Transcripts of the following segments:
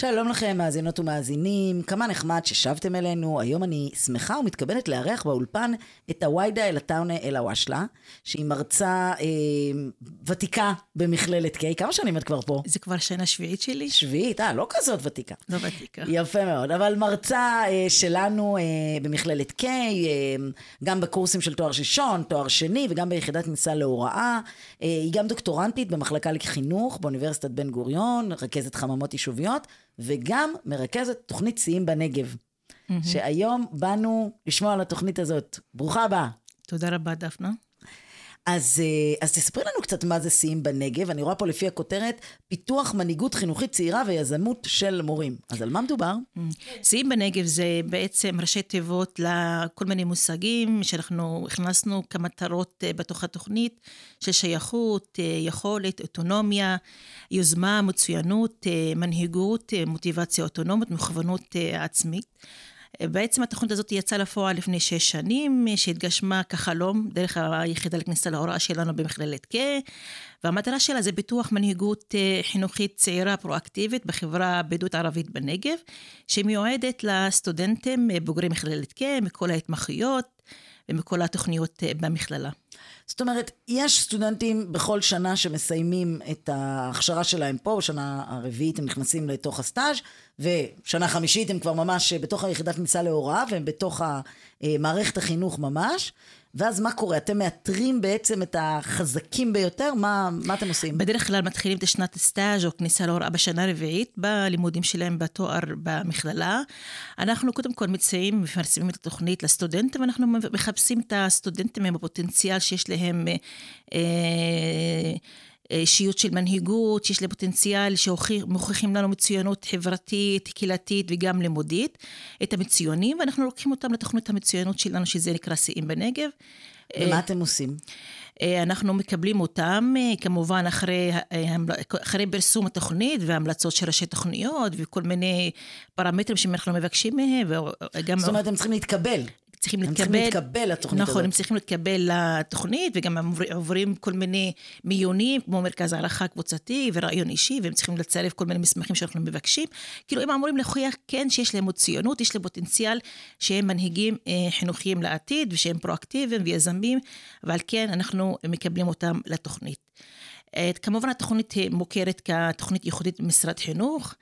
שלום לכם, מאזינות ומאזינים, כמה נחמד ששבתם אלינו. היום אני שמחה ומתכוונת לארח באולפן את הוויידה אל-עטאונה אל-הוואשלה, שהיא מרצה אה, ותיקה במכללת קיי. כמה שנים את כבר פה? זה כבר שנה שביעית שלי? שביעית, אה, לא כזאת ותיקה. לא ותיקה. יפה מאוד, אבל מרצה אה, שלנו אה, במכללת קיי, אה, גם בקורסים של תואר ראשון, תואר שני, וגם ביחידת כניסה להוראה. אה, היא גם דוקטורנטית במחלקה לחינוך באוניברסיטת בן גוריון, רכזת חממות יישוביות, וגם מרכזת תוכנית שיאים בנגב. שהיום באנו לשמוע על התוכנית הזאת. ברוכה הבאה. תודה רבה, דפנה. אז, אה, אז תספרי לנו קצת מה זה שיאים בנגב. אני רואה פה לפי הכותרת, פיתוח מנהיגות חינוכית צעירה ויזמות של מורים. אז על מה מדובר? שיאים בנגב זה בעצם ראשי תיבות לכל מיני מושגים שאנחנו הכנסנו כמטרות אה, בתוך התוכנית של שייכות, אה, יכולת, אוטונומיה, יוזמה, מצוינות, מנהיגות, מוטיבציה אוטונומית, מכוונות עצמית. אה, בעצם התוכנית הזאת יצאה לפועל לפני שש שנים, שהתגשמה כחלום דרך היחידה לכניסה להוראה שלנו במכללת ק, והמטרה שלה זה פיתוח מנהיגות אה, חינוכית צעירה פרואקטיבית בחברה הבדואית ערבית בנגב, שמיועדת לסטודנטים אה, בוגרי מכללת ק, מכל ההתמחויות ומכל התוכניות במכללה. זאת אומרת, יש סטודנטים בכל שנה שמסיימים את ההכשרה שלהם פה, בשנה הרביעית הם נכנסים לתוך הסטאז' ושנה חמישית הם כבר ממש בתוך היחידת כניסה להוראה והם בתוך אה, מערכת החינוך ממש. ואז מה קורה? אתם מאתרים בעצם את החזקים ביותר? מה, מה אתם עושים? בדרך כלל מתחילים את השנת סטאז' או כניסה להוראה בשנה הרביעית בלימודים שלהם בתואר במכללה. אנחנו קודם כל מציעים ומפרסמים את התוכנית לסטודנטים, ואנחנו מחפשים את הסטודנטים עם הפוטנציאל שיש להם אה, אה, אישיות של מנהיגות, שיש להם פוטנציאל שמוכיחים לנו מצוינות חברתית, קהילתית וגם לימודית, את המצוינים, ואנחנו לוקחים אותם לתוכנית המצוינות שלנו, שזה נקרא שיאים בנגב. ומה אתם עושים? אה, אנחנו מקבלים אותם אה, כמובן אחרי, אה, אחרי פרסום התוכנית והמלצות של ראשי תוכניות וכל מיני פרמטרים שאנחנו מבקשים מהם. זאת אומרת, הם צריכים להתקבל. צריכים הם להתקבל. צריכים להתקבל לתוכנית נכון, הזאת. הם צריכים להתקבל לתוכנית, וגם הם עובר- עוברים כל מיני מיונים, כמו מרכז הערכה קבוצתי ורעיון אישי, והם צריכים לצרף כל מיני מסמכים שאנחנו מבקשים. כאילו, הם אמורים להוכיח כן שיש להם מצוינות, יש להם פוטנציאל שהם מנהיגים אה, חינוכיים לעתיד, ושהם פרואקטיביים ויזמים, ועל כן אנחנו מקבלים אותם לתוכנית. אה, כמובן התוכנית היא מוכרת כתוכנית ייחודית במשרד חינוך,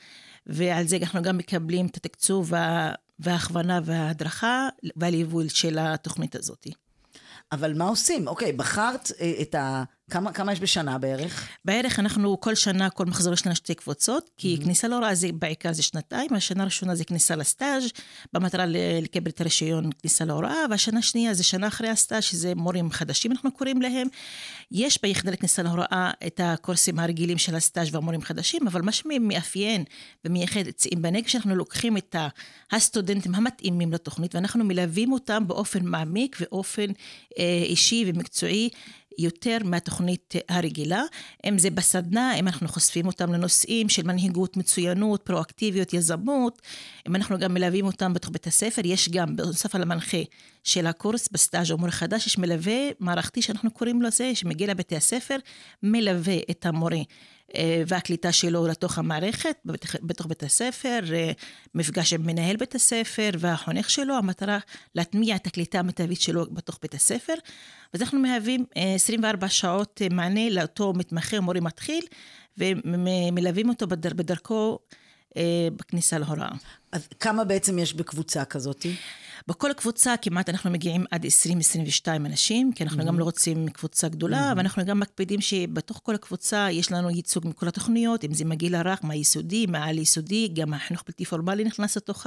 ועל זה אנחנו גם מקבלים את התקצוב וההכוונה וההדרכה והליווי של התוכנית הזאת. אבל מה עושים? אוקיי, בחרת אה, את ה... כמה, כמה יש בשנה בערך? בערך אנחנו כל שנה, כל מחזור יש לנו שתי קבוצות, כי כניסה להוראה זה בעיקר זה שנתיים, השנה הראשונה זה כניסה לסטאז' במטרה לקבל את הרישיון כניסה להוראה, והשנה השנייה זה שנה אחרי הסטאז', שזה מורים חדשים אנחנו קוראים להם. יש ביחידה לכניסה להוראה את הקורסים הרגילים של הסטאז' והמורים חדשים, אבל מה שמאפיין ומייחד את צעים בנגב, שאנחנו לוקחים את הסטודנטים המתאימים לתוכנית, ואנחנו מלווים אותם באופן מעמיק ואופן אה, אישי ומקצועי. יותר מהתוכנית הרגילה, אם זה בסדנה, אם אנחנו חושפים אותם לנושאים של מנהיגות, מצוינות, פרואקטיביות, יזמות, אם אנחנו גם מלווים אותם בתוך בית הספר, יש גם, בנוסף על המנחה של הקורס בסטאז' או מורה חדש, יש מלווה מערכתי שאנחנו קוראים לו זה, שמגיע לבתי הספר, מלווה את המורה. אה, והקליטה שלו לתוך המערכת, בתוך- בית הספר, אה, מפגש עם מנהל בית הספר והחונך שלו, המטרה להטמיע את הקליטה המיטבית שלו בתוך בית הספר. אז אנחנו מהווים אה, 24 שעות אה, מענה לאותו מתמחה מורה מתחיל, ומלווים אותו בדר, בדרכו בכניסה להוראה. אז כמה בעצם יש בקבוצה כזאת? בכל קבוצה כמעט אנחנו מגיעים עד 20-22 אנשים, כי אנחנו mm-hmm. גם לא רוצים קבוצה גדולה, mm-hmm. ואנחנו גם מקפידים שבתוך כל הקבוצה יש לנו ייצוג מכל התוכניות, אם זה מהגיל הרך, מהיסודי, מהעל יסודי, גם החינוך בלתי פורמלי נכנס לתוך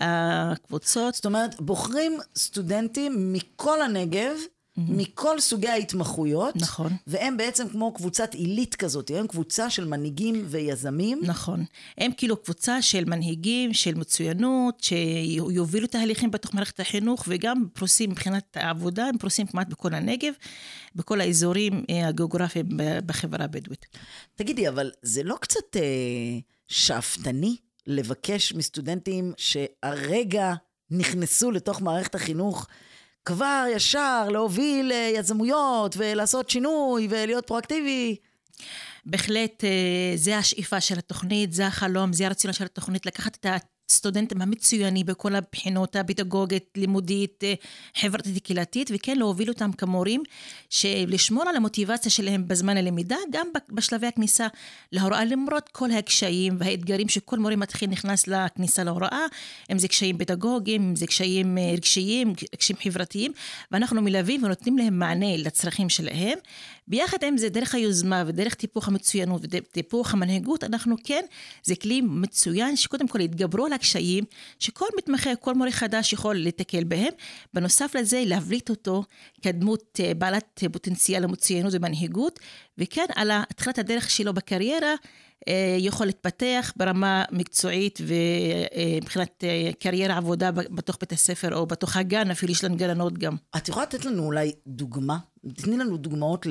הקבוצות. זאת אומרת, בוחרים סטודנטים מכל הנגב, mm-hmm. מכל סוגי ההתמחויות. נכון. והם בעצם כמו קבוצת עילית כזאת, הם קבוצה של מנהיגים ויזמים. נכון. הם כאילו קבוצה של מנהיגים, של מצוינות, שיובילו תהליכים בתוך מערכת החינוך, וגם פרוסים מבחינת העבודה, הם פרוסים כמעט בכל הנגב, בכל האזורים אה, הגיאוגרפיים בחברה הבדואית. תגידי, אבל זה לא קצת אה, שאפתני לבקש מסטודנטים שהרגע נכנסו לתוך מערכת החינוך כבר ישר להוביל אה, יזמויות ולעשות שינוי ולהיות פרואקטיבי. בהחלט, אה, זה השאיפה של התוכנית, זה החלום, זה הרציונל של התוכנית, לקחת את הסטודנטים המצוינים בכל הבחינות הפדגוגית, לימודית, אה, חברתית קהילתית, וכן להוביל אותם כמורים, לשמור על המוטיבציה שלהם בזמן הלמידה, גם בשלבי הכניסה להוראה, למרות כל הקשיים והאתגרים שכל מורה מתחיל נכנס לכניסה להוראה, אם זה קשיים פדגוגיים, אם זה קשיים אה, רגשיים, קשיים חברתיים, ואנחנו מלווים ונותנים להם מענה לצרכים שלהם. ביחד עם זה, דרך היוזמה ודרך טיפוח המצוינות וטיפוח המנהיגות, אנחנו כן, זה כלי מצוין שקודם כל יתגברו על הקשיים שכל מתמחה, כל מורה חדש יכול לתקל בהם. בנוסף לזה, להבליט אותו כדמות אה, בעלת פוטנציאל המצוינות ומנהיגות, וכן על התחילת הדרך שלו בקריירה. אה, יכול להתפתח ברמה מקצועית ומבחינת אה, קריירה עבודה בתוך בית הספר או בתוך הגן, אפילו יש לנו גננות גם. את יכולה לתת לנו אולי דוגמה? תתני לנו דוגמאות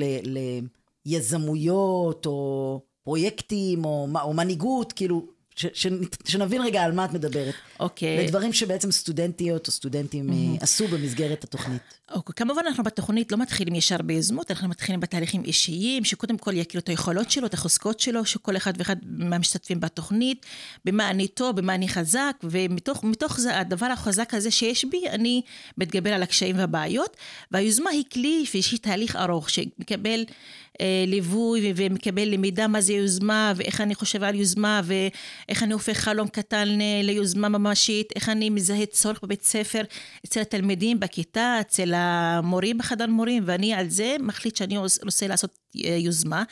ליזמויות או פרויקטים או, או מנהיגות, כאילו, ש, ש, שנבין רגע על מה את מדברת. אוקיי. Okay. לדברים שבעצם סטודנטיות או סטודנטים mm-hmm. עשו במסגרת התוכנית. אוקיי, okay. כמובן אנחנו בתוכנית לא מתחילים ישר ביוזמות, אנחנו מתחילים בתהליכים אישיים, שקודם כל יכירו את היכולות שלו, את החוזקות שלו, שכל אחד ואחד מהמשתתפים בתוכנית, במה אני טוב, במה אני חזק, ומתוך זה, הדבר החזק הזה שיש בי, אני מתגבר על הקשיים והבעיות, והיוזמה היא כלי שיש תהליך ארוך, שמקבל ליווי ומקבל למידה מה זה יוזמה, ואיך אני חושב על יוזמה, ואיך אני הופך חלום קטן אה, ליוזמה ממשית, איך אני מזהה צורך בבית ספר אצל התלמידים בכיתה, אצל המורים בחדר מורים, ואני על זה מחליט שאני רוצה לעשות אה, יוזמה.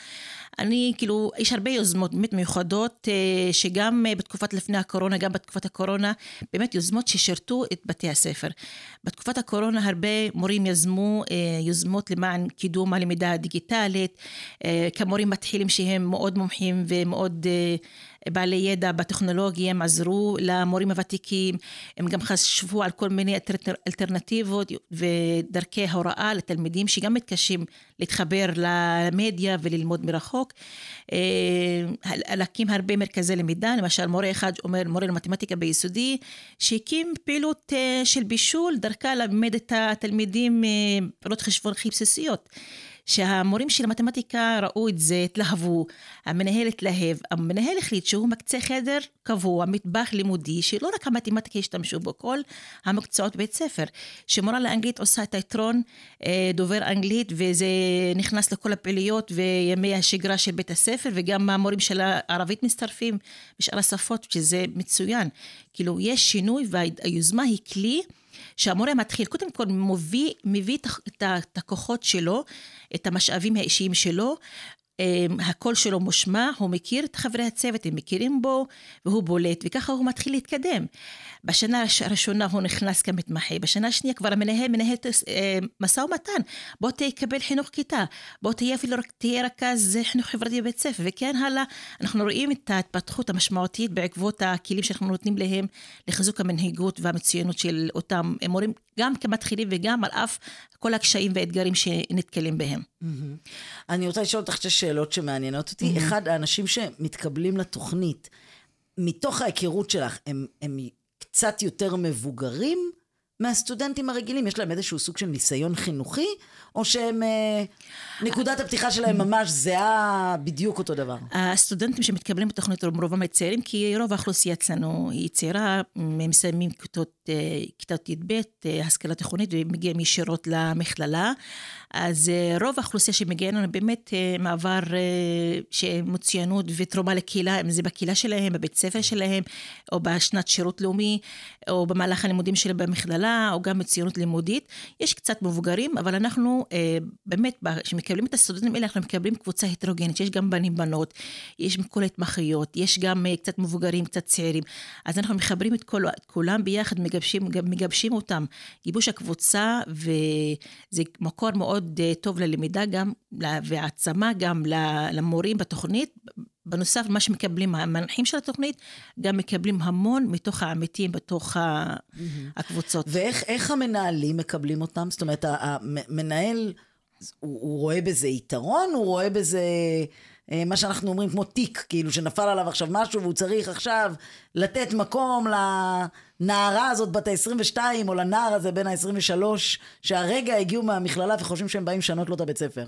אני, כאילו, יש הרבה יוזמות באמת מיוחדות, אה, שגם אה, בתקופת לפני הקורונה, גם בתקופת הקורונה, באמת יוזמות ששירתו את בתי הספר. בתקופת הקורונה הרבה מורים יזמו יוזמות למען קידום הלמידה הדיגיטלית, כמורים מתחילים שהם מאוד מומחים ומאוד בעלי ידע בטכנולוגיה, הם עזרו למורים הוותיקים, הם גם חשבו על כל מיני אלטרנטיבות ודרכי הוראה לתלמידים שגם מתקשים להתחבר למדיה וללמוד מרחוק. אה, להקים הרבה מרכזי למידה, למשל מורה אחד אומר, מורה למתמטיקה ביסודי, שהקים פעילות אה, של בישול, דרכה ללמד את התלמידים אה, פעולות חשבון הכי בסיסיות. שהמורים של המתמטיקה ראו את זה, התלהבו, המנהל התלהב, המנהל החליט שהוא מקצה חדר קבוע, מטבח לימודי, שלא רק המתמטיקה ישתמשו בו, כל המקצועות בבית ספר. שמורה לאנגלית עושה את היתרון אה, דובר אנגלית, וזה נכנס לכל הפעילויות וימי השגרה של בית הספר, וגם המורים של הערבית מצטרפים בשאר השפות, שזה מצוין. כאילו, יש שינוי והיוזמה היא כלי. שהמורה מתחיל, קודם כל מביא, מביא את הכוחות שלו, את המשאבים האישיים שלו, הקול שלו מושמע, הוא מכיר את חברי הצוות, הם מכירים בו, והוא בולט, וככה הוא מתחיל להתקדם. בשנה הראשונה הוא נכנס כמתמחה, בשנה השנייה כבר המנהל מנהל אה, משא ומתן, בוא תקבל חינוך כיתה, בוא תהיה אפילו רק תהיה רכז חינוך חברתי בבית ספר, וכן הלאה. אנחנו רואים את ההתפתחות המשמעותית בעקבות הכלים שאנחנו נותנים להם לחיזוק המנהיגות והמצוינות של אותם מורים, גם כמתחילים וגם על אף כל הקשיים והאתגרים שנתקלים בהם. אני רוצה לשאול אותך שתי שאלות שמעניינות אותי. אחד, האנשים שמתקבלים לתוכנית, מתוך ההיכרות שלך, הם, הם קצת יותר מבוגרים, מהסטודנטים הרגילים? יש להם איזשהו סוג של ניסיון חינוכי, או שהם... אה, נקודת הפתיחה שלהם ממש זהה בדיוק אותו דבר? הסטודנטים שמתקבלים בתוכנית הם רובם צעירים, כי רוב האוכלוסייה אצלנו היא צעירה, הם מסיימים כיתות, אה, כיתות י"ב, אה, השכלה תיכונית, ומגיעים ישירות למכללה. אז רוב האוכלוסייה שמגיעה לנו באמת מעבר שמצוינות ותרומה לקהילה, אם זה בקהילה שלהם, בבית ספר שלהם, או בשנת שירות לאומי, או במהלך הלימודים שלהם במכללה, או גם מצוינות לימודית. יש קצת מבוגרים, אבל אנחנו באמת, כשמקבלים את הסטודנטים האלה, אנחנו מקבלים קבוצה הטרוגנית, יש גם בנים בנות, יש מכל ההתמחויות, יש גם קצת מבוגרים, קצת צעירים. אז אנחנו מחברים את, כל, כולם ביחד, מגבשים, מגבשים אותם. גיבוש הקבוצה, וזה מקור. מאוד אה, טוב ללמידה גם, והעצמה גם למורים בתוכנית. בנוסף למה שמקבלים המנחים של התוכנית, גם מקבלים המון מתוך העמיתים בתוך mm-hmm. הקבוצות. ואיך המנהלים מקבלים אותם? זאת אומרת, המנהל, הוא, הוא רואה בזה יתרון? הוא רואה בזה... אה, מה שאנחנו אומרים כמו תיק, כאילו שנפל עליו עכשיו משהו והוא צריך עכשיו לתת מקום לנערה הזאת בת ה-22 או לנער הזה בין ה-23 שהרגע הגיעו מהמכללה וחושבים שהם באים לשנות לו את הבית ספר.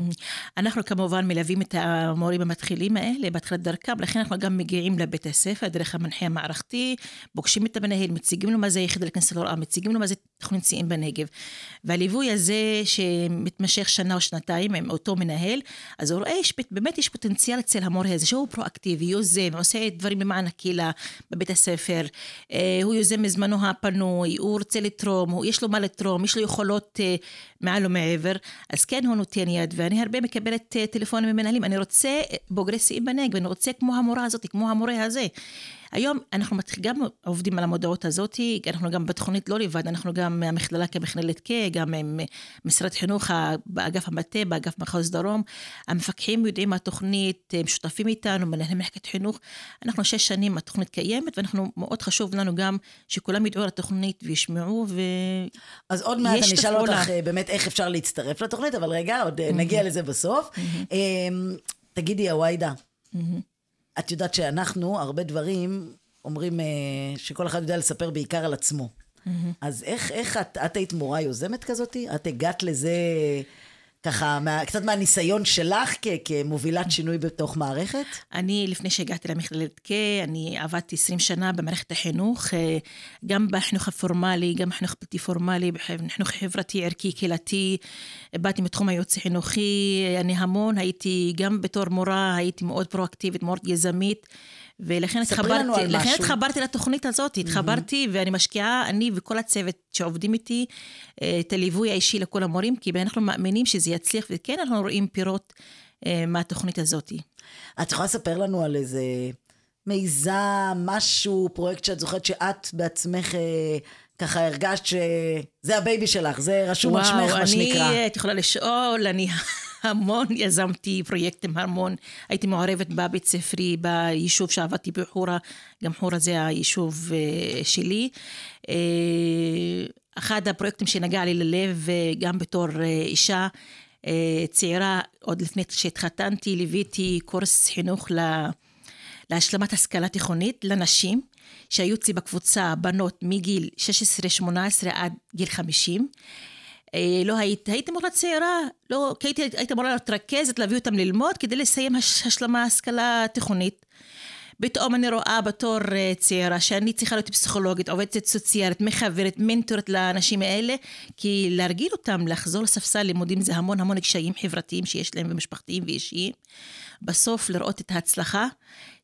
אנחנו כמובן מלווים את המורים המתחילים האלה בהתחלת דרכם, לכן אנחנו גם מגיעים לבית הספר דרך המנחה המערכתי, פוגשים את המנהל, מציגים לו מה זה יחידה לכנסת להוראה, מציגים לו מה זה תוכנית שיאים בנגב. והליווי הזה שמתמשך שנה או שנתיים עם אותו מנהל, אז הוא רואה, באמת יש פוטנציאל אצל המורה הזה שהוא פרואקטיבי, יוזם, עושה דברים למען הקהילה בבית הספר, אה, הוא יוזם מזמנו הפנוי, הוא רוצה לתרום, הוא, יש לו מה לתרום, יש לו יכולות אה, מעל ומעבר, אז כן הוא נותן יד, ואני הרבה מקבלת אה, טלפונים ממנהלים, אני רוצה בוגרי שיאים בנגב, אני רוצה כמו המורה הזאת, כמו המורה הזה. היום אנחנו גם עובדים על המודעות הזאת, אנחנו גם בתוכנית לא לבד, אנחנו גם מהמכללה כמכללת K, גם עם משרד חינוך באגף המטה, באגף מחוז דרום. המפקחים יודעים מה התוכנית, הם שותפים איתנו, מנהלי מחלקת חינוך. אנחנו שש שנים התוכנית קיימת, ואנחנו, מאוד חשוב לנו גם שכולם ידעו על התוכנית וישמעו, ו... אז עוד מעט אני אשאל אותך אה, באמת איך אפשר להצטרף לתוכנית, אבל רגע, עוד mm-hmm. נגיע לזה בסוף. Mm-hmm. תגידי, עווידה, mm-hmm. את יודעת שאנחנו, הרבה דברים, אומרים אה, שכל אחד יודע לספר בעיקר על עצמו. Mm-hmm. אז איך, איך את, את היית מורה יוזמת כזאת? את הגעת לזה ככה, מה, קצת מהניסיון שלך כ, כמובילת שינוי בתוך מערכת? אני, לפני שהגעתי למכללת K, אני עבדתי 20 שנה במערכת החינוך, אה, גם בחינוך הפורמלי, גם בחינוך בלתי פורמלי, בחינוך חברתי, ערכי, קהילתי. באתי מתחום הייעוץ החינוכי, אני המון, הייתי גם בתור מורה, הייתי מאוד פרואקטיבית, מאוד יזמית. ולכן התחברתי, לכן התחברתי לתוכנית הזאת, התחברתי mm-hmm. ואני משקיעה, אני וכל הצוות שעובדים איתי, אה, את הליווי האישי לכל המורים, כי אנחנו מאמינים שזה יצליח, וכן אנחנו רואים פירות אה, מהתוכנית הזאת. את יכולה לספר לנו על איזה מיזם, משהו, פרויקט שאת זוכרת שאת בעצמך... אה, ככה הרגשת שזה ה baby שלך, זה רשום על שמך, מה שנקרא. וואו, אני, את יכולה לשאול, אני המון יזמתי פרויקטים, המון. הייתי מעורבת בבית ספרי, ביישוב שעבדתי בחורה, גם חורה זה היישוב uh, שלי. Uh, אחד הפרויקטים שנגע לי ללב, uh, גם בתור אישה צעירה, עוד לפני שהתחתנתי, ליוויתי קורס חינוך לה, להשלמת השכלה תיכונית לנשים. שהיו אצלי בקבוצה בנות מגיל 16-18 עד גיל 50. אה, לא היית, הייתי מורה צעירה, לא, כי הייתי, הייתי אמורה להיות רכזת, להביא אותם ללמוד כדי לסיים הש, השלמה השכלה תיכונית. פתאום אני רואה בתור אה, צעירה שאני צריכה להיות פסיכולוגית, עובדת סוציאלית, מחברת, מנטורית לאנשים האלה, כי להרגיל אותם לחזור לספסל לימודים זה המון המון קשיים חברתיים שיש להם ומשפחתיים ואישיים. בסוף לראות את ההצלחה,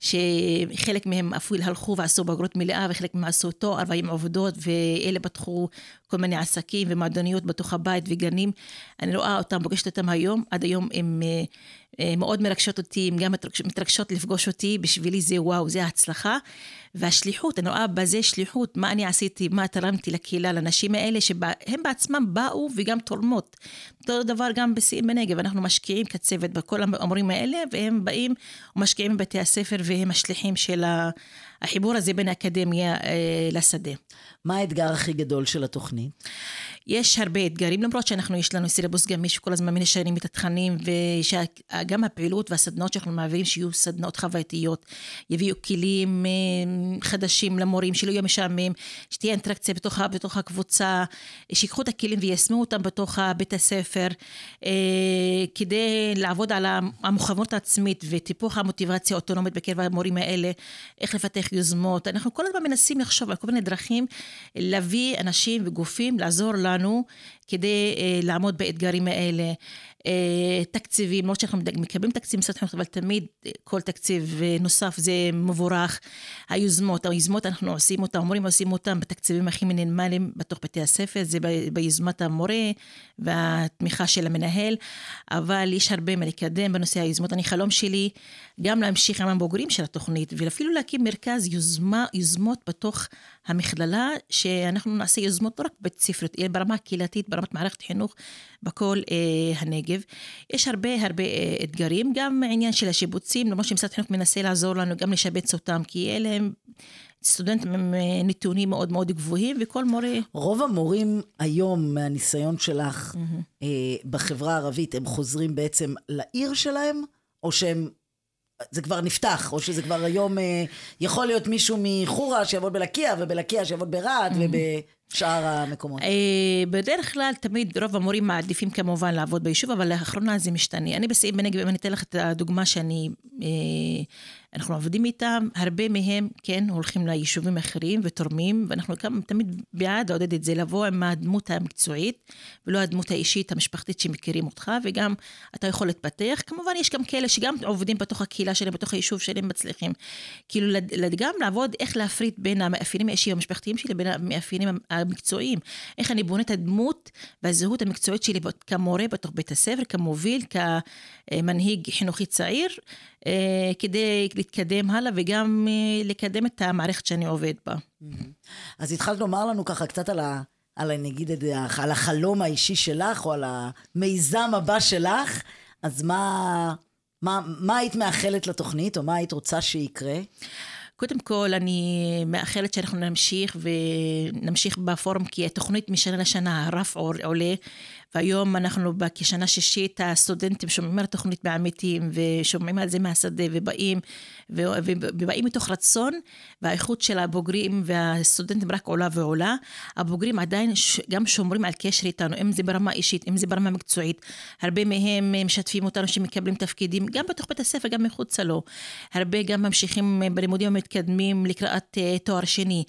שחלק מהם אפילו הלכו ועשו בגרות מלאה וחלק מהם עשו תואר והם עובדות ואלה פתחו כל מיני עסקים ומועדוניות בתוך הבית וגנים. אני רואה אותם, פוגשת אותם היום, עד היום הם אה, מאוד מרגשות אותי, הם גם מתרגשות לפגוש אותי, בשבילי זה וואו, זה ההצלחה. והשליחות, אני רואה בזה שליחות, מה אני עשיתי, מה תרמתי לקהילה, לנשים האלה, שהם בעצמם באו וגם תורמות. אותו דבר גם בשיאים בנגב, אנחנו משקיעים כצוות בכל המורים האלה, והם באים ומשקיעים בבתי הספר, והם השליחים של החיבור הזה בין האקדמיה אה, לשדה. מה האתגר הכי גדול של התוכנית? יש הרבה אתגרים, למרות שאנחנו, יש לנו סילבוס גמיש שכל הזמן משנים את התכנים, וגם הפעילות והסדנאות שאנחנו מעבירים, שיהיו סדנאות חווייתיות, יביאו כלים אה, חדשים למורים, שלא יהיה משעמם, שתהיה אינטראקציה בתוך, בתוך הקבוצה, שיקחו את הכלים ויישמו אותם בתוך בית הספר, אה, כדי לעבוד על המוכנות העצמית וטיפוח המוטיבציה האוטונומית בקרב המורים האלה, איך לפתח יוזמות. אנחנו כל הזמן מנסים לחשוב על כל מיני דרכים להביא אנשים וגופים, לעזור לנו כדי uh, לעמוד באתגרים האלה. Uh, תקציבים, למרות שאנחנו מקבלים תקציב משרד החינוך, אבל תמיד uh, כל תקציב uh, נוסף זה מבורך. היוזמות, היוזמות אנחנו עושים אותן, המורים עושים אותן בתקציבים הכי מינימליים בתוך בתי הספר, זה ביוזמת המורה והתמיכה של המנהל, אבל יש הרבה מה לקדם בנושא היוזמות. אני חלום שלי גם להמשיך עם הבוגרים של התוכנית, ואפילו להקים מרכז יוזמה, יוזמות בתוך המכללה, שאנחנו נעשה יוזמות לא רק בית ספריות, אלא ברמה הקהילתית, ברמת מערכת חינוך בכל אה, הנגב. יש הרבה הרבה אה, אתגרים, גם עניין של השיבוצים, למרות שמשרד החינוך מנסה לעזור לנו גם לשבץ אותם, כי אלה הם... סטודנטים עם נתונים מאוד מאוד גבוהים, וכל מורה... רוב המורים היום, מהניסיון שלך mm-hmm. אה, בחברה הערבית, הם חוזרים בעצם לעיר שלהם, או שהם זה כבר נפתח, או שזה כבר היום, אה, יכול להיות מישהו מחורה שיעבוד בלקיה, ובלקיה שיעבוד ברהט, ובשאר המקומות. אה, בדרך כלל, תמיד רוב המורים מעדיפים כמובן לעבוד ביישוב, אבל לאחרונה זה משתנה. אני בסעיף בנגב, אם אני אתן לך את הדוגמה שאני אה, אנחנו עובדים איתם, הרבה מהם, כן, הולכים ליישובים אחרים ותורמים, ואנחנו גם תמיד בעד לעודד את זה, לבוא עם הדמות המקצועית, ולא הדמות האישית המשפחתית שמכירים אותך, וגם אתה יכול להתפתח. כמובן, יש גם כאלה שגם עובדים בתוך הקהילה שלהם, בתוך היישוב שלהם, מצליחים. כאילו, גם לעבוד, איך להפריד בין המאפיינים האישיים המשפחתיים שלי, בין המאפיינים המקצועיים. איך אני בונה את הדמות והזהות המקצועית שלי כמורה בתוך בית הספר, כמוביל, כמנהיג חינוכי צעיר, אה, כדי להתקדם הלאה וגם אה, לקדם את המערכת שאני עובד בה. אז התחלת לומר לנו ככה קצת על ה... על נגיד על החלום האישי שלך, או על המיזם הבא שלך, אז מה, מה, מה היית מאחלת לתוכנית, או מה היית רוצה שיקרה? קודם כל, אני מאחלת שאנחנו נמשיך ונמשיך בפורום, כי התוכנית משנה לשנה, הרף עולה, והיום אנחנו כשנה שישית, הסטודנטים שומעים על התוכנית בעמיתים, ושומעים על זה מהשדה, ובאים, ובאים מתוך רצון, והאיכות של הבוגרים והסטודנטים רק עולה ועולה. הבוגרים עדיין גם שומרים על קשר איתנו, אם זה ברמה אישית, אם זה ברמה מקצועית. הרבה מהם משתפים אותנו שמקבלים תפקידים, גם בתוך בית הספר, גם מחוצה לו. הרבה גם ממשיכים בלימודים המתקדמים לקראת אה, תואר שני.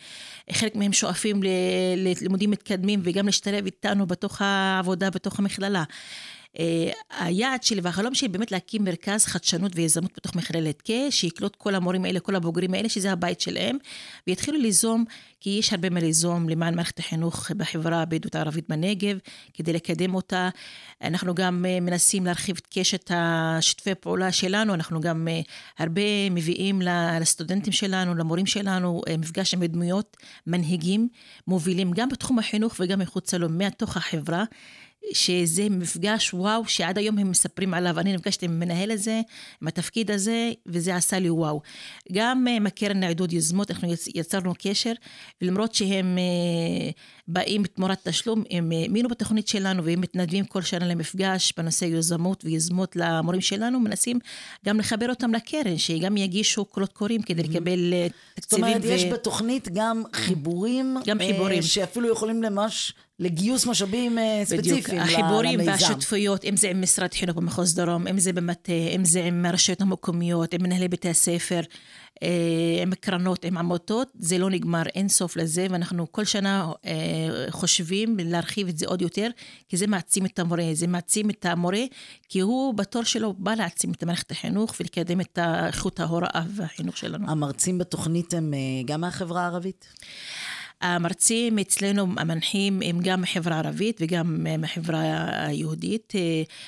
חלק מהם שואפים ללימודים מתקדמים וגם להשתלב איתנו בתוך העבודה בתוך המכללה. Uh, היעד שלי והחלום שלי באמת להקים מרכז חדשנות ויזמות בתוך מכללת ק, שיקלוט כל המורים האלה, כל הבוגרים האלה, שזה הבית שלהם, ויתחילו ליזום, כי יש הרבה מה ליזום למען מערכת החינוך בחברה הבדואית הערבית בנגב, כדי לקדם אותה. אנחנו גם uh, מנסים להרחיב את קשת השיתופי פעולה שלנו, אנחנו גם uh, הרבה מביאים לסטודנטים שלנו, למורים שלנו, מפגש עם דמויות, מנהיגים, מובילים גם בתחום החינוך וגם מחוצה לו, מתוך החברה. שזה מפגש וואו, שעד היום הם מספרים עליו. אני נפגשתי עם המנהל הזה, עם התפקיד הזה, וזה עשה לי וואו. גם עם אה, הקרן לעידוד יוזמות, אנחנו יצרנו קשר, ולמרות שהם אה, באים תמורת תשלום, הם האמינו בתוכנית שלנו, והם מתנדבים כל שנה למפגש בנושא יוזמות ויוזמות למורים שלנו, מנסים גם לחבר אותם לקרן, שגם יגישו קולות קוראים כדי לקבל תקציבים. זאת אומרת, ו... יש בתוכנית גם חיבורים, גם חיבורים. שאפילו יכולים למש... לגיוס משאבים ספציפיים בדיוק, החיבורים והשותפויות, אם זה עם משרד חינוך במחוז דרום, אם זה במטה, אם זה עם הרשויות המקומיות, עם מנהלי בתי הספר, עם קרנות, עם עמותות, זה לא נגמר, אין סוף לזה, ואנחנו כל שנה חושבים להרחיב את זה עוד יותר, כי זה מעצים את המורה, זה מעצים את המורה, כי הוא בתור שלו בא להעצים את מערכת החינוך ולקדם את איכות ההוראה והחינוך שלנו. המרצים בתוכנית הם גם מהחברה הערבית? המרצים אצלנו, המנחים, הם גם מחברה ערבית וגם מחברה היהודית.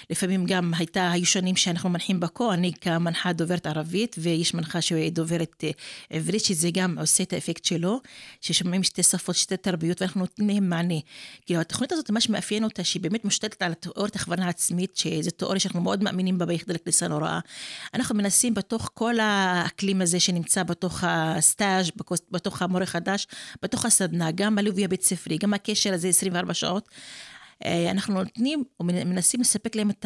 לפעמים גם הייתה, היו שנים שאנחנו מנחים בקו, אני כמנחה דוברת ערבית, ויש מנחה שדוברת עברית, שזה גם עושה את האפקט שלו, ששומעים שתי שפות, שתי תרבויות, ואנחנו נותנים להם מענה. כאילו, התוכנית הזאת, מה שמאפיין אותה, שהיא באמת מושתתת על תיאוריית הכוונה עצמית, שזו תיאוריה שאנחנו מאוד מאמינים בה ביחידה לכניסה להוראה. אנחנו מנסים בתוך כל האקלים הזה שנמצא בתוך הסטאז', בתוך המורה חדש, בתוך הסדנה, גם הליווי הבית ספרי, גם הקשר הזה 24 שעות. אה, אנחנו נותנים ומנסים לספק להם את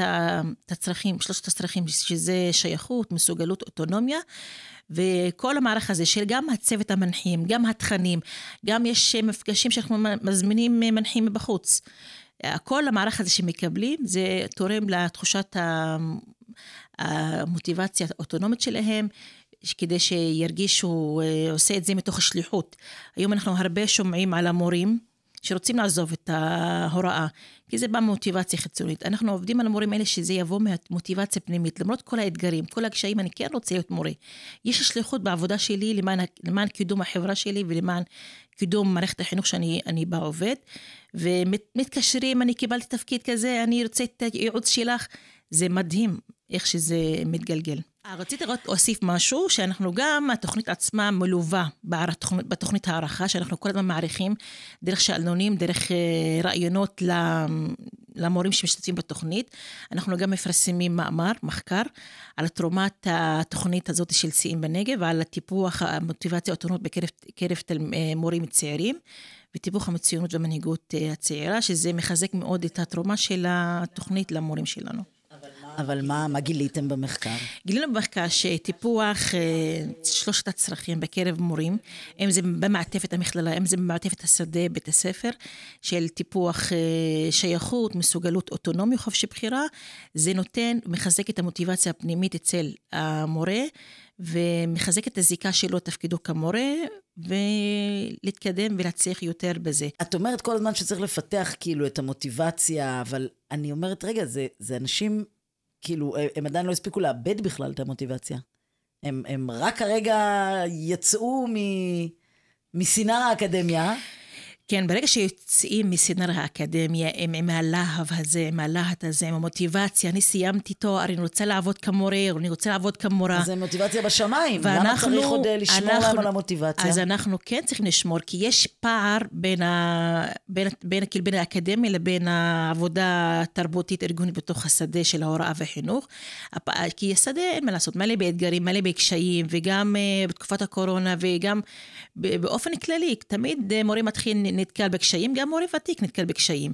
הצרכים, שלושת הצרכים, שזה שייכות, מסוגלות, אוטונומיה, וכל המערך הזה של גם הצוות המנחים, גם התכנים, גם יש מפגשים שאנחנו מזמינים מנחים מבחוץ. כל המערך הזה שמקבלים, זה תורם לתחושת המוטיבציה האוטונומית שלהם, כדי שירגישו, אה, עושה את זה מתוך השליחות. היום אנחנו הרבה שומעים על המורים. שרוצים לעזוב את ההוראה, כי זה בא ממוטיבציה חיצונית. אנחנו עובדים על המורים האלה שזה יבוא ממוטיבציה פנימית, למרות כל האתגרים, כל הקשיים, אני כן רוצה להיות מורה. יש שליחות בעבודה שלי למען, למען קידום החברה שלי ולמען קידום מערכת החינוך שאני בה עובד, ומתקשרים, אני קיבלתי תפקיד כזה, אני רוצה את הייעוץ שלך, זה מדהים איך שזה מתגלגל. אה, רציתי להוסיף משהו, שאנחנו גם, התוכנית עצמה מלווה בתוכנית הערכה, שאנחנו כל הזמן מעריכים דרך שאלונים, דרך אה, רעיונות למורים שמשתתפים בתוכנית. אנחנו גם מפרסמים מאמר, מחקר, על תרומת התוכנית הזאת של שיאים בנגב, ועל הטיפוח המוטיבציה האוטונומית בקרב אה, מורים צעירים. וטיפוח המצוינות והמנהיגות הצעירה, שזה מחזק מאוד את התרומה של התוכנית למורים שלנו. אבל מה, מה גיליתם במחקר? גילינו במחקר שטיפוח אה, שלושת הצרכים בקרב מורים, אם זה במעטפת המכללה, אם זה במעטפת השדה, בית הספר, של טיפוח אה, שייכות, מסוגלות אוטונומיה, חופשי בחירה, זה נותן, מחזק את המוטיבציה הפנימית אצל המורה, ומחזק את הזיקה שלו, תפקידו כמורה, ולהתקדם ולהצליח יותר בזה. את אומרת כל הזמן שצריך לפתח כאילו את המוטיבציה, אבל אני אומרת, רגע, זה, זה אנשים כאילו, הם עדיין לא הספיקו לאבד בכלל את המוטיבציה. הם, הם רק הרגע יצאו. מסינר האקדמיה. כן, ברגע שיוצאים מסינר האקדמיה, עם, עם הלהב הזה, עם הלהט הזה, עם המוטיבציה, אני סיימתי תואר, אני רוצה לעבוד כמורה, אני רוצה לעבוד כמורה. אז זה מוטיבציה בשמיים, ואנחנו, למה צריך עוד לשמור אנחנו, להם על המוטיבציה? אז אנחנו כן צריכים לשמור, כי יש פער בין, ה, בין, בין, כאילו בין האקדמיה לבין העבודה התרבותית ארגונית בתוך השדה של ההוראה והחינוך. כי השדה, אין מה לעשות, מלא באתגרים, מלא בקשיים, וגם uh, בתקופת הקורונה, וגם באופן כללי, תמיד uh, מורה מתחיל... נתקל בקשיים, גם מורה ותיק נתקל בקשיים.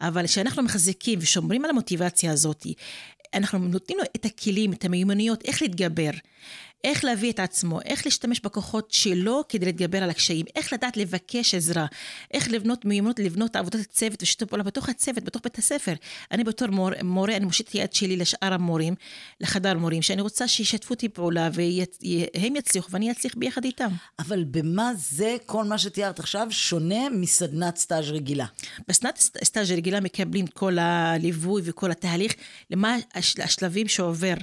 אבל כשאנחנו מחזיקים ושומרים על המוטיבציה הזאת, אנחנו נותנים לו את הכלים, את המיומנויות, איך להתגבר. איך להביא את עצמו, איך להשתמש בכוחות שלו כדי להתגבר על הקשיים, איך לדעת לבקש עזרה, איך לבנות מיומנות, לבנות עבודת הצוות ושיתוף פעולה בתוך הצוות, בתוך בית הספר. אני בתור מור, מורה, אני מושיט יד שלי לשאר המורים, לחדר מורים, שאני רוצה שישתפו אותי פעולה והם יצליחו ואני אצליח ביחד איתם. אבל במה זה, כל מה שתיארת עכשיו, שונה מסדנת סטאז' רגילה? בסדנת סטאז' רגילה מקבלים כל הליווי וכל התהליך, למה השלבים שעובר.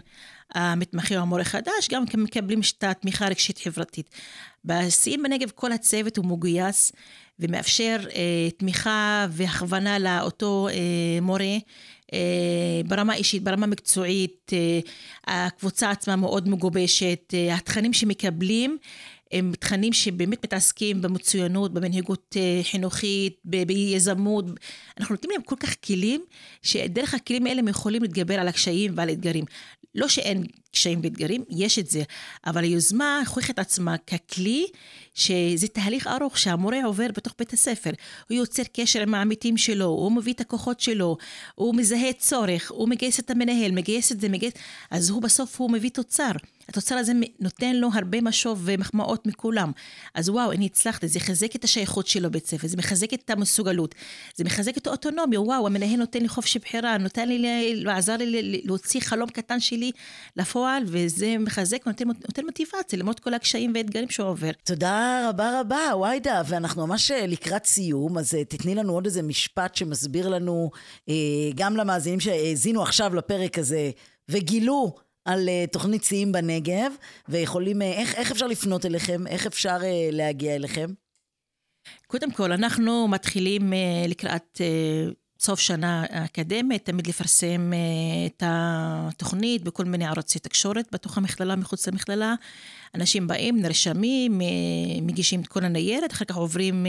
המתמחה או המורה חדש, גם מקבלים את התמיכה הרגשית חברתית. בשיאים בנגב כל הצוות הוא מגויס ומאפשר אה, תמיכה והכוונה לאותו אה, מורה. אה, ברמה אישית, ברמה מקצועית, אה, הקבוצה עצמה מאוד מגובשת, אה, התכנים שמקבלים הם תכנים שבאמת מתעסקים במצוינות, במנהיגות חינוכית, ביזמות. אנחנו נותנים להם כל כך כלים, שדרך הכלים האלה הם יכולים להתגבר על הקשיים ועל האתגרים. לא שאין קשיים ואתגרים, יש את זה, אבל היוזמה הוכיחה את עצמה ככלי שזה תהליך ארוך שהמורה עובר בתוך בית הספר. הוא יוצר קשר עם העמיתים שלו, הוא מביא את הכוחות שלו, הוא מזהה צורך, הוא מגייס את המנהל, מגייס את זה, מגייס... אז הוא בסוף הוא מביא תוצר. התוצר הזה נותן לו הרבה משוב ומחמאות מכולם. אז וואו, אני הצלחתי, זה חזק את השייכות שלו בית ספר, זה מחזק את המסוגלות, זה מחזק את האוטונומיה, וואו, המנהל נותן לי חופשי בחירה, נותן לי, עזר לי להוציא חלום קטן שלי לפועל, וזה מחזק ונותן נותן מוטיבציה, למרות כל הקשיים והאתגרים שהוא עובר. תודה רבה רבה, ויידה, ואנחנו ממש אה, לקראת סיום, אז אה, תתני לנו עוד איזה משפט שמסביר לנו, אה, גם למאזינים שהאזינו עכשיו לפרק הזה, וגילו על תוכנית שיאים בנגב, ויכולים, איך, איך אפשר לפנות אליכם? איך אפשר להגיע אליכם? קודם כל, אנחנו מתחילים לקראת סוף שנה אקדמית, תמיד לפרסם uh, את התוכנית בכל מיני ערוצי תקשורת בתוך המכללה, מחוץ למכללה. אנשים באים, נרשמים, uh, מגישים את כל הניירת, אחר כך עוברים...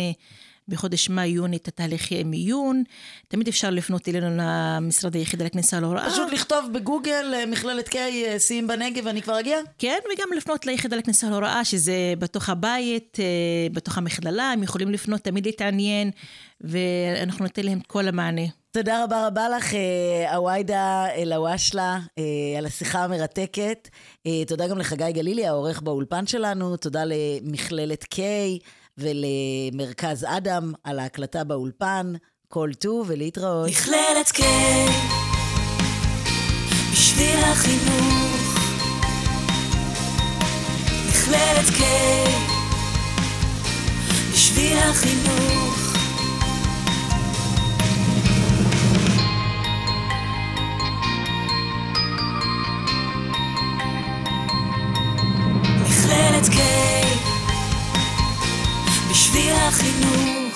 בחודש מאי-יוני את התהליכי מיון. תמיד אפשר לפנות אלינו למשרד היחידה לכניסה להוראה. פשוט לכתוב בגוגל אה, מכללת אה, שיאים בנגב, ואני כבר אגיע? כן, וגם לפנות ליחידה לכניסה להוראה, שזה בתוך הבית, אה, בתוך המכללה, הם יכולים לפנות, תמיד להתעניין, ואנחנו ניתן להם את כל המענה. תודה רבה רבה לך, אה, עווידה אל-עוואשלה, אה, על השיחה המרתקת. אה, תודה גם לחגי גלילי, העורך באולפן שלנו. תודה למכללת K ולמרכז אדם על ההקלטה באולפן. כל טוב ולהתראות. מכללת K, בשביל החינוך. מכללת K, בשביל החינוך. מכללת K בשביל החינוך.